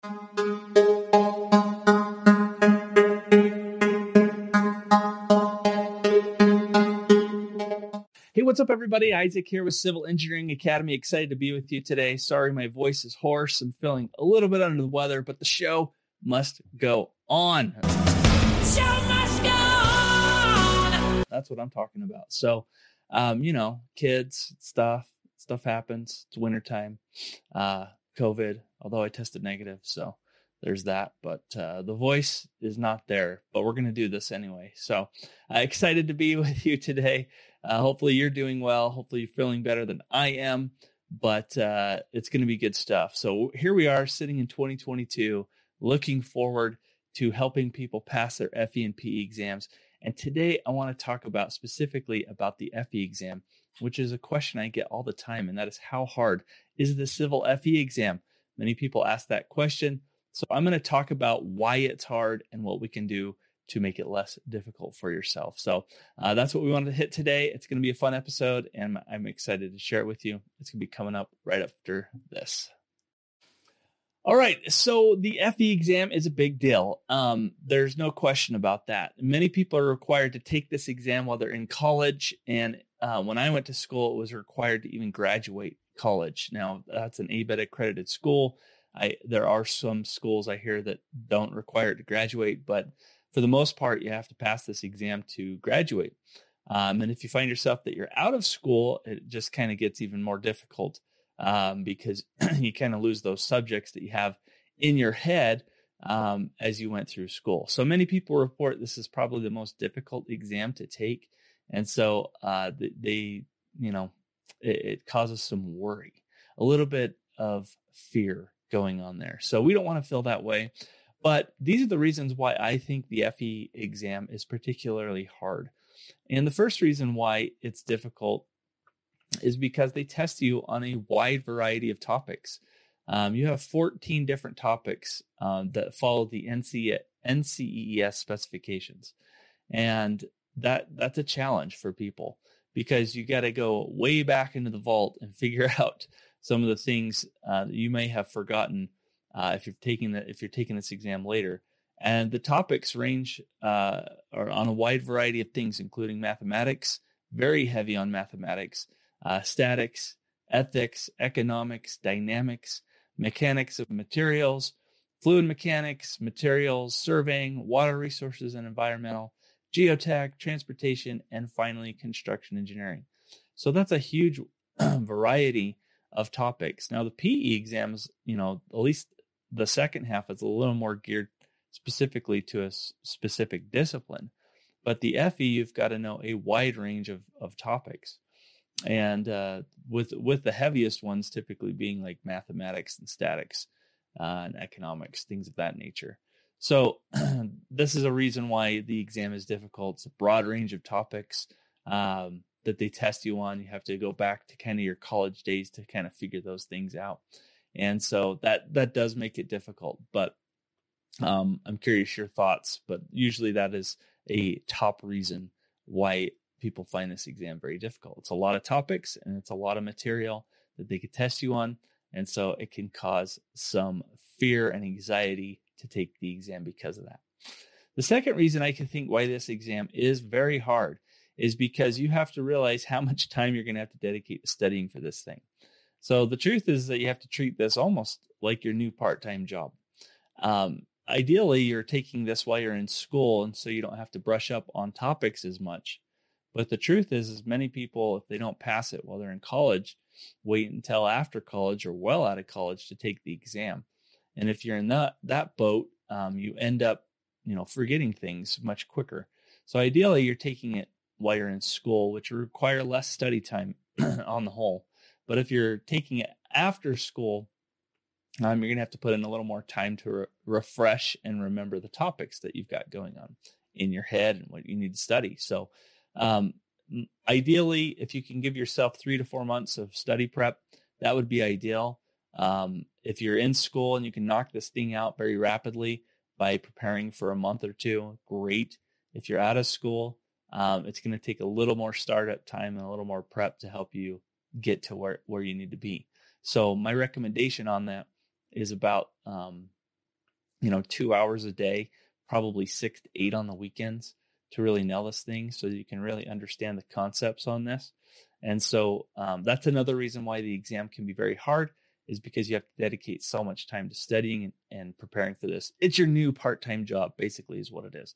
Hey, what's up, everybody? Isaac here with Civil Engineering Academy. Excited to be with you today. Sorry, my voice is hoarse. I'm feeling a little bit under the weather, but the show must go on. Show must go on. That's what I'm talking about. So, um, you know, kids, stuff, stuff happens. It's wintertime. Uh, COVID, although I tested negative. So there's that. But uh, the voice is not there, but we're going to do this anyway. So uh, excited to be with you today. Uh, hopefully you're doing well. Hopefully you're feeling better than I am, but uh, it's going to be good stuff. So here we are sitting in 2022, looking forward to helping people pass their FE and PE exams. And today I want to talk about specifically about the FE exam, which is a question I get all the time, and that is how hard is the civil FE exam? Many people ask that question. So I'm going to talk about why it's hard and what we can do to make it less difficult for yourself. So uh, that's what we wanted to hit today. It's going to be a fun episode, and I'm excited to share it with you. It's going to be coming up right after this. All right, so the FE exam is a big deal. Um, there's no question about that. Many people are required to take this exam while they're in college, and uh, when I went to school, it was required to even graduate college. Now, that's an ABET accredited school. I there are some schools I hear that don't require it to graduate, but for the most part, you have to pass this exam to graduate. Um, and if you find yourself that you're out of school, it just kind of gets even more difficult um, because you kind of lose those subjects that you have in your head um, as you went through school. So many people report this is probably the most difficult exam to take, and so uh, they, you know, it, it causes some worry, a little bit of fear going on there. So we don't want to feel that way. But these are the reasons why I think the FE exam is particularly hard. And the first reason why it's difficult is because they test you on a wide variety of topics. Um, you have 14 different topics um, that follow the NC, NCEES specifications. And that that's a challenge for people because you got to go way back into the vault and figure out some of the things uh, that you may have forgotten uh, if you're taking the, if you're taking this exam later. And the topics range uh, are on a wide variety of things, including mathematics, very heavy on mathematics, uh, statics, ethics, economics, dynamics, mechanics of materials, fluid mechanics, materials, surveying, water resources and environmental, geotech, transportation, and finally construction engineering. So that's a huge variety of topics. Now the PE exams, you know, at least the second half is a little more geared specifically to a specific discipline. But the FE, you've got to know a wide range of, of topics. And uh, with with the heaviest ones typically being like mathematics and statics uh, and economics, things of that nature. So this is a reason why the exam is difficult. It's a broad range of topics. Um, that they test you on. You have to go back to kind of your college days to kind of figure those things out. And so that that does make it difficult. But um, I'm curious your thoughts. But usually that is a top reason why people find this exam very difficult. It's a lot of topics and it's a lot of material that they could test you on. And so it can cause some fear and anxiety to take the exam because of that. The second reason I can think why this exam is very hard is because you have to realize how much time you're going to have to dedicate to studying for this thing. So the truth is that you have to treat this almost like your new part-time job. Um, ideally, you're taking this while you're in school, and so you don't have to brush up on topics as much. But the truth is, is many people, if they don't pass it while they're in college, wait until after college or well out of college to take the exam. And if you're in that that boat, um, you end up, you know, forgetting things much quicker. So ideally, you're taking it while you're in school, which require less study time on the whole. But if you're taking it after school, um, you're going to have to put in a little more time to re- refresh and remember the topics that you've got going on in your head and what you need to study. So, um, ideally, if you can give yourself three to four months of study prep, that would be ideal. Um, if you're in school and you can knock this thing out very rapidly by preparing for a month or two, great. If you're out of school, um, it's going to take a little more startup time and a little more prep to help you get to where, where you need to be. So my recommendation on that is about, um, you know, two hours a day, probably six to eight on the weekends to really nail this thing so you can really understand the concepts on this. And so um, that's another reason why the exam can be very hard is because you have to dedicate so much time to studying and, preparing for this. It's your new part-time job, basically, is what it is.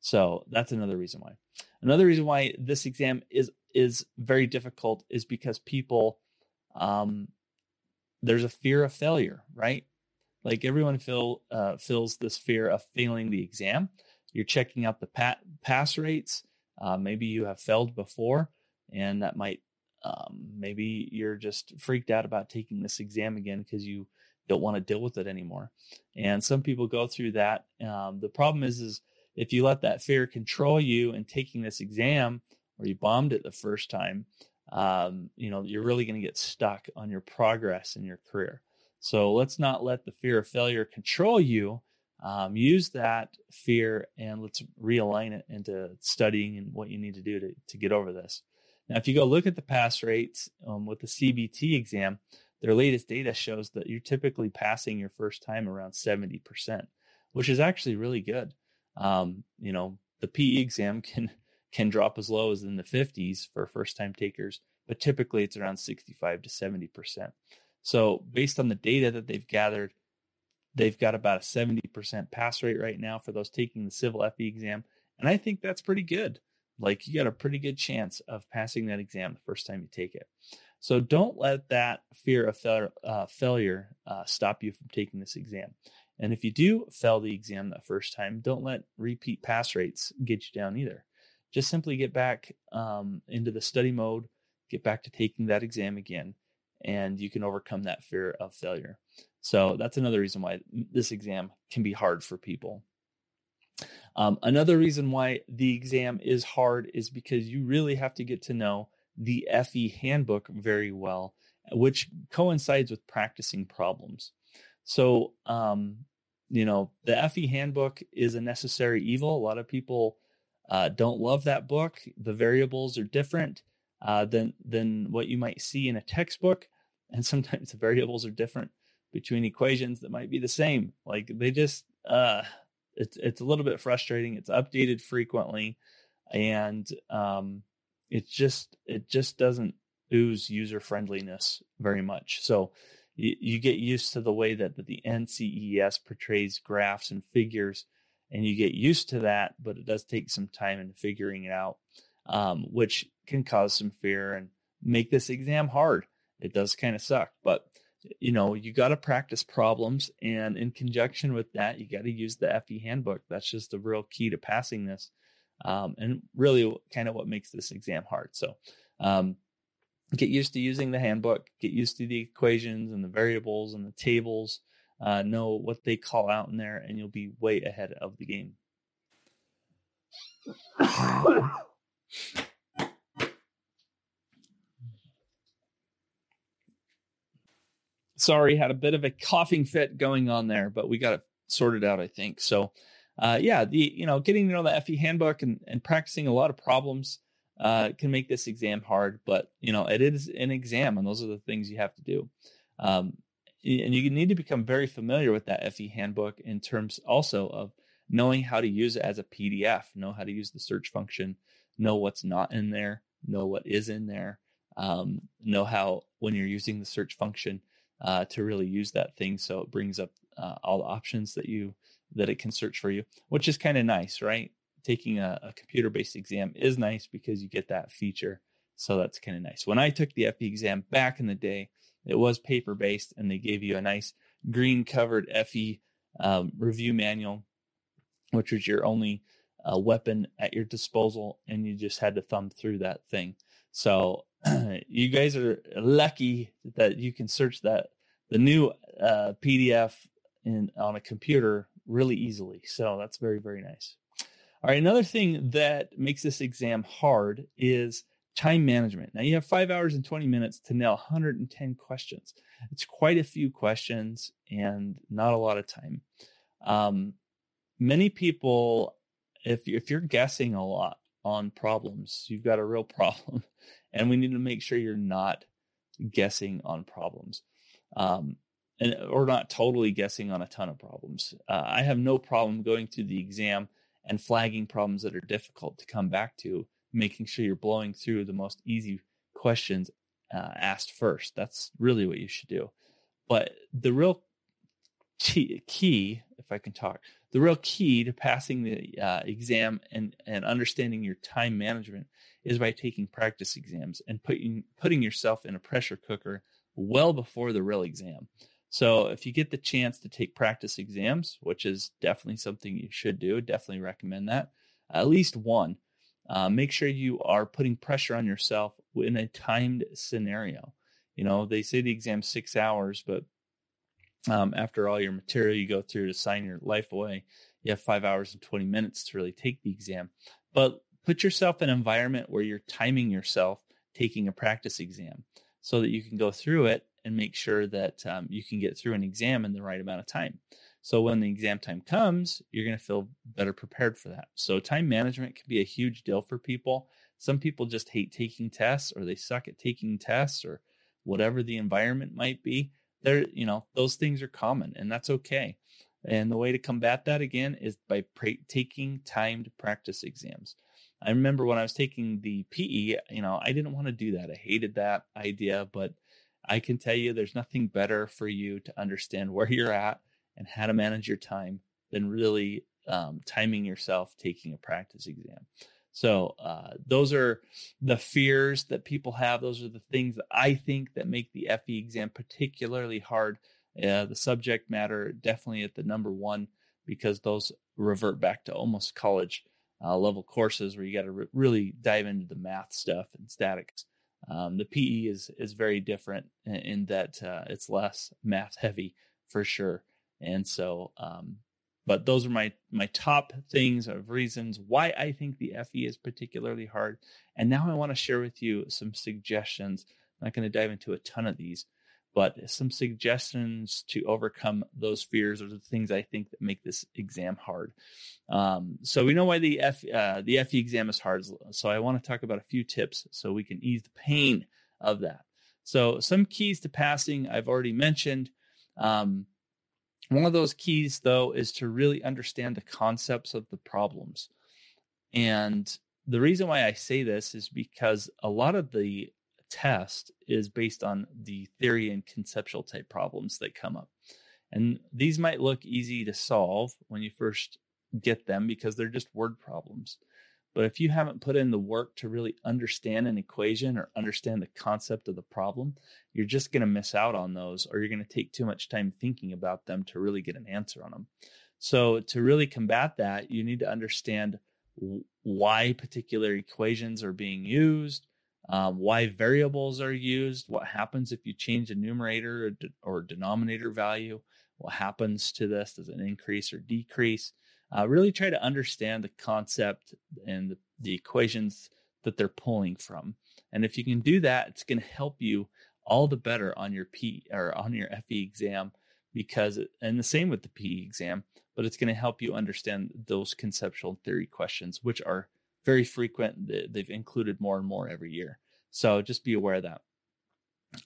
So that's another reason why. Another reason why this exam is is very difficult is because people um, there's a fear of failure, right? Like everyone feel uh, feels this fear of failing the exam. You're checking out the pat- pass rates. Uh, maybe you have failed before, and that might um, maybe you're just freaked out about taking this exam again because you don't want to deal with it anymore. And some people go through that. Um, the problem is, is if you let that fear control you and taking this exam, or you bombed it the first time, um, you know, you're really going to get stuck on your progress in your career. So let's not let the fear of failure control you. Um, use that fear and let's realign it into studying and what you need to do to, to get over this. Now, if you go look at the pass rates um, with the CBT exam, their latest data shows that you're typically passing your first time around 70%, which is actually really good. Um, you know, the PE exam can can drop as low as in the 50s for first time takers, but typically it's around 65 to 70%. So, based on the data that they've gathered, they've got about a 70% pass rate right now for those taking the civil FE exam. And I think that's pretty good. Like, you got a pretty good chance of passing that exam the first time you take it. So, don't let that fear of fail, uh, failure uh, stop you from taking this exam. And if you do fail the exam that first time, don't let repeat pass rates get you down either just simply get back um, into the study mode, get back to taking that exam again, and you can overcome that fear of failure. So that's another reason why this exam can be hard for people. Um, another reason why the exam is hard is because you really have to get to know the FE handbook very well, which coincides with practicing problems. So, um, you know, the FE handbook is a necessary evil. A lot of people uh, don't love that book. The variables are different uh, than than what you might see in a textbook, and sometimes the variables are different between equations that might be the same. Like they just, uh, it's it's a little bit frustrating. It's updated frequently, and um, it just it just doesn't ooze user friendliness very much. So you, you get used to the way that, the NCEES portrays graphs and figures and you get used to that, but it does take some time in figuring it out, um, which can cause some fear and make this exam hard. It does kind of suck, but you know, you got to practice problems. And in conjunction with that, you got to use the FE handbook. That's just the real key to passing this. Um, and really kind of what makes this exam hard. So, um, get used to using the handbook, get used to the equations and the variables and the tables uh, know what they call out in there, and you'll be way ahead of the game. Sorry, had a bit of a coughing fit going on there, but we got it sorted out, I think. So, uh, yeah, the you know getting to know the FE handbook and, and practicing a lot of problems uh, can make this exam hard, but you know it is an exam, and those are the things you have to do. Um, and you need to become very familiar with that FE handbook in terms also of knowing how to use it as a PDF, know how to use the search function, know what's not in there, know what is in there, um, know how when you're using the search function uh, to really use that thing so it brings up uh, all the options that you that it can search for you, which is kind of nice, right? Taking a, a computer based exam is nice because you get that feature. So that's kind of nice. When I took the FE exam back in the day, it was paper based, and they gave you a nice green covered FE um, review manual, which was your only uh, weapon at your disposal, and you just had to thumb through that thing. So you guys are lucky that you can search that the new uh, PDF in on a computer really easily. So that's very very nice. All right, another thing that makes this exam hard is time management. Now you have five hours and 20 minutes to nail 110 questions. It's quite a few questions and not a lot of time. Um, many people, if, if you're guessing a lot on problems, you've got a real problem. And we need to make sure you're not guessing on problems. Um, and or not totally guessing on a ton of problems. Uh, I have no problem going through the exam and flagging problems that are difficult to come back to making sure you're blowing through the most easy questions uh, asked first. That's really what you should do. But the real key, if I can talk, the real key to passing the uh, exam and, and understanding your time management is by taking practice exams and putting putting yourself in a pressure cooker well before the real exam. So if you get the chance to take practice exams, which is definitely something you should do, definitely recommend that. At least one uh, make sure you are putting pressure on yourself in a timed scenario. You know, they say the exam's six hours, but um, after all your material you go through to sign your life away, you have five hours and 20 minutes to really take the exam. But put yourself in an environment where you're timing yourself taking a practice exam so that you can go through it and make sure that um, you can get through an exam in the right amount of time. So when the exam time comes, you're going to feel better prepared for that. So time management can be a huge deal for people. Some people just hate taking tests or they suck at taking tests or whatever the environment might be. There, you know, those things are common and that's okay. And the way to combat that again is by pra- taking timed practice exams. I remember when I was taking the PE, you know, I didn't want to do that. I hated that idea, but I can tell you there's nothing better for you to understand where you're at and how to manage your time than really um, timing yourself taking a practice exam. So uh, those are the fears that people have. Those are the things that I think that make the FE exam particularly hard. Uh, the subject matter definitely at the number one because those revert back to almost college uh, level courses where you got to re- really dive into the math stuff and statics. Um, the PE is is very different in, in that uh, it's less math heavy for sure. And so, um, but those are my my top things of reasons why I think the FE is particularly hard. And now I want to share with you some suggestions. I'm not going to dive into a ton of these, but some suggestions to overcome those fears or the things I think that make this exam hard. Um, so we know why the F uh, the FE exam is hard. So I want to talk about a few tips so we can ease the pain of that. So some keys to passing I've already mentioned. Um, one of those keys, though, is to really understand the concepts of the problems. And the reason why I say this is because a lot of the test is based on the theory and conceptual type problems that come up. And these might look easy to solve when you first get them because they're just word problems. But if you haven't put in the work to really understand an equation or understand the concept of the problem, you're just going to miss out on those or you're going to take too much time thinking about them to really get an answer on them. So, to really combat that, you need to understand why particular equations are being used, um, why variables are used, what happens if you change the numerator or, de- or denominator value, what happens to this, does it increase or decrease? Uh, really try to understand the concept and the, the equations that they're pulling from. And if you can do that, it's going to help you all the better on your P or on your FE exam because and the same with the PE exam, but it's going to help you understand those conceptual theory questions, which are very frequent. They've included more and more every year. So just be aware of that.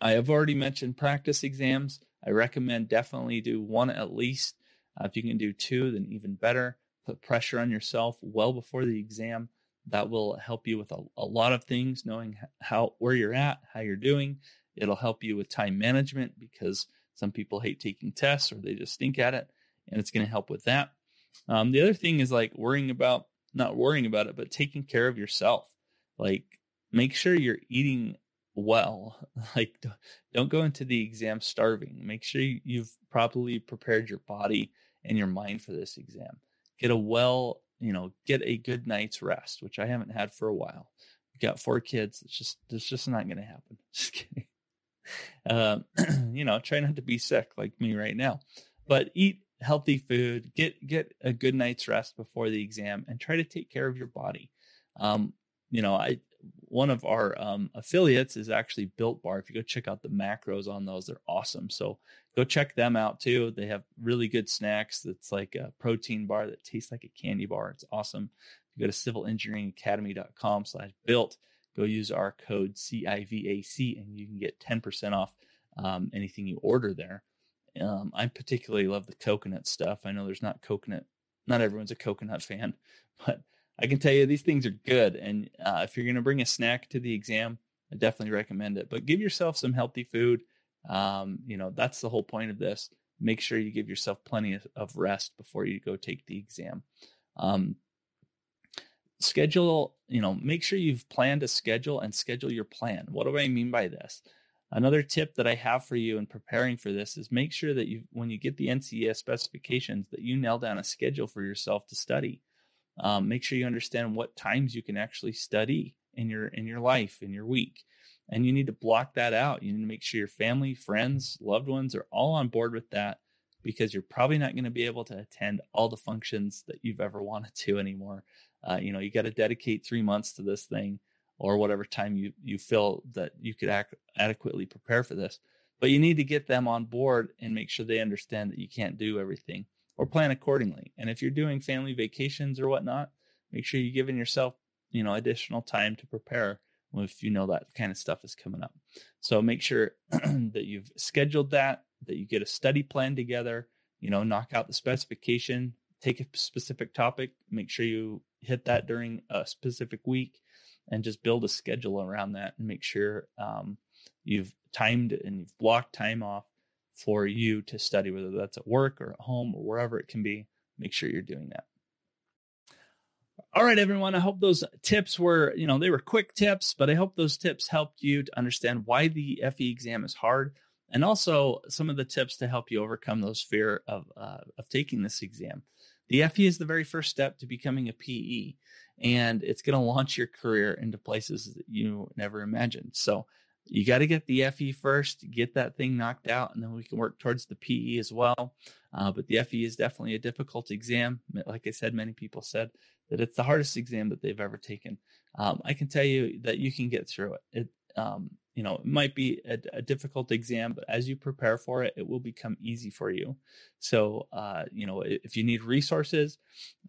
I have already mentioned practice exams. I recommend definitely do one at least uh, if you can do two, then even better. Put pressure on yourself well before the exam. That will help you with a, a lot of things, knowing how where you're at, how you're doing. It'll help you with time management because some people hate taking tests or they just stink at it, and it's going to help with that. Um, the other thing is like worrying about not worrying about it, but taking care of yourself. Like make sure you're eating well. Like don't go into the exam starving. Make sure you've properly prepared your body and your mind for this exam. Get a well, you know, get a good night's rest, which I haven't had for a while. We've got four kids. It's just, it's just not going to happen. Just kidding. uh, you know, try not to be sick like me right now, but eat healthy food, get get a good night's rest before the exam, and try to take care of your body. Um, you know, I one of our um, affiliates is actually Built Bar. If you go check out the macros on those, they're awesome. So go check them out too. They have really good snacks. That's like a protein bar that tastes like a candy bar. It's awesome. If you go to civilengineeringacademy.com slash built, go use our code CIVAC and you can get 10% off um, anything you order there. Um, I particularly love the coconut stuff. I know there's not coconut, not everyone's a coconut fan, but I can tell you these things are good. And uh, if you're going to bring a snack to the exam, I definitely recommend it. But give yourself some healthy food. Um, you know, that's the whole point of this. Make sure you give yourself plenty of, rest before you go take the exam. Um, schedule, you know, make sure you've planned a schedule and schedule your plan. What do I mean by this? Another tip that I have for you in preparing for this is make sure that you, when you get the NCEES specifications, that you nail down a schedule for yourself to study. Um, make sure you understand what times you can actually study in your in your life in your week, and you need to block that out. You need to make sure your family, friends, loved ones are all on board with that because you're probably not going to be able to attend all the functions that you've ever wanted to anymore. Uh, you know, you got to dedicate three months to this thing or whatever time you you feel that you could ac- adequately prepare for this. But you need to get them on board and make sure they understand that you can't do everything or plan accordingly. And if you're doing family vacations or whatnot, make sure you're giving yourself, you know, additional time to prepare if you know that kind of stuff is coming up. So make sure that you've scheduled that, that you get a study plan together, you know, knock out the specification, take a specific topic, make sure you hit that during a specific week and just build a schedule around that and make sure um, you've timed and you've blocked time off for you to study, whether that's at work or at home or wherever it can be. Make sure you're doing that. All right, everyone. I hope those tips were, you know, they were quick tips, but I hope those tips helped you to understand why the FE exam is hard and also some of the tips to help you overcome those fear of, uh, of taking this exam. The FE is the very first step to becoming a PE, and it's going to launch your career into places that you never imagined. So you got to get the FE first, get that thing knocked out, and then we can work towards the PE as well. Uh, but the FE is definitely a difficult exam. Like I said, many people said that it's the hardest exam that they've ever taken. Um, I can tell you that you can get through it. It, um, you know, it might be a, a, difficult exam, but as you prepare for it, it will become easy for you. So, uh, you know, if you need resources,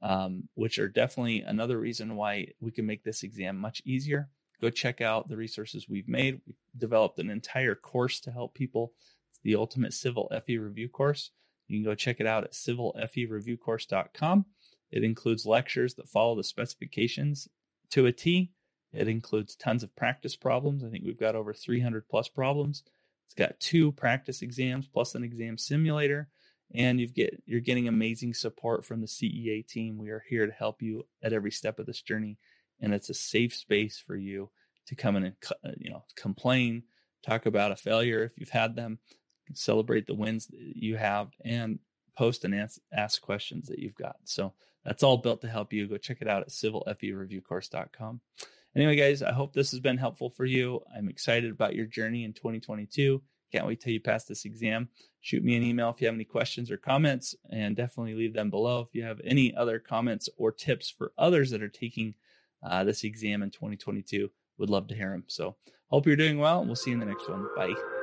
um, which are definitely another reason why we can make this exam much easier go check out the resources we've made. We've developed an entire course to help people. It's the Ultimate Civil FE Review Course. You can go check it out at civilfereviewcourse.com. It includes lectures that follow the specifications to a T. It includes tons of practice problems. I think we've got over 300 plus problems. It's got two practice exams plus an exam simulator, and you've get you're getting amazing support from the CEA team. We are here to help you at every step of this journey and it's a safe space for you to come in and uh, you know complain, talk about a failure if you've had them, celebrate the wins that you have, and post and ask, ask questions that you've got. So that's all built to help you. Go check it out at civilfereviewcourse.com. Anyway, guys, I hope this has been helpful for you. I'm excited about your journey in 2022. Can't wait till you pass this exam. Shoot me an email if you have any questions or comments, and definitely leave them below. If you have any other comments or tips for others that are taking uh, this exam in 2022. Would love to hear them. So hope you're doing well, and we'll see you in the next one. Bye.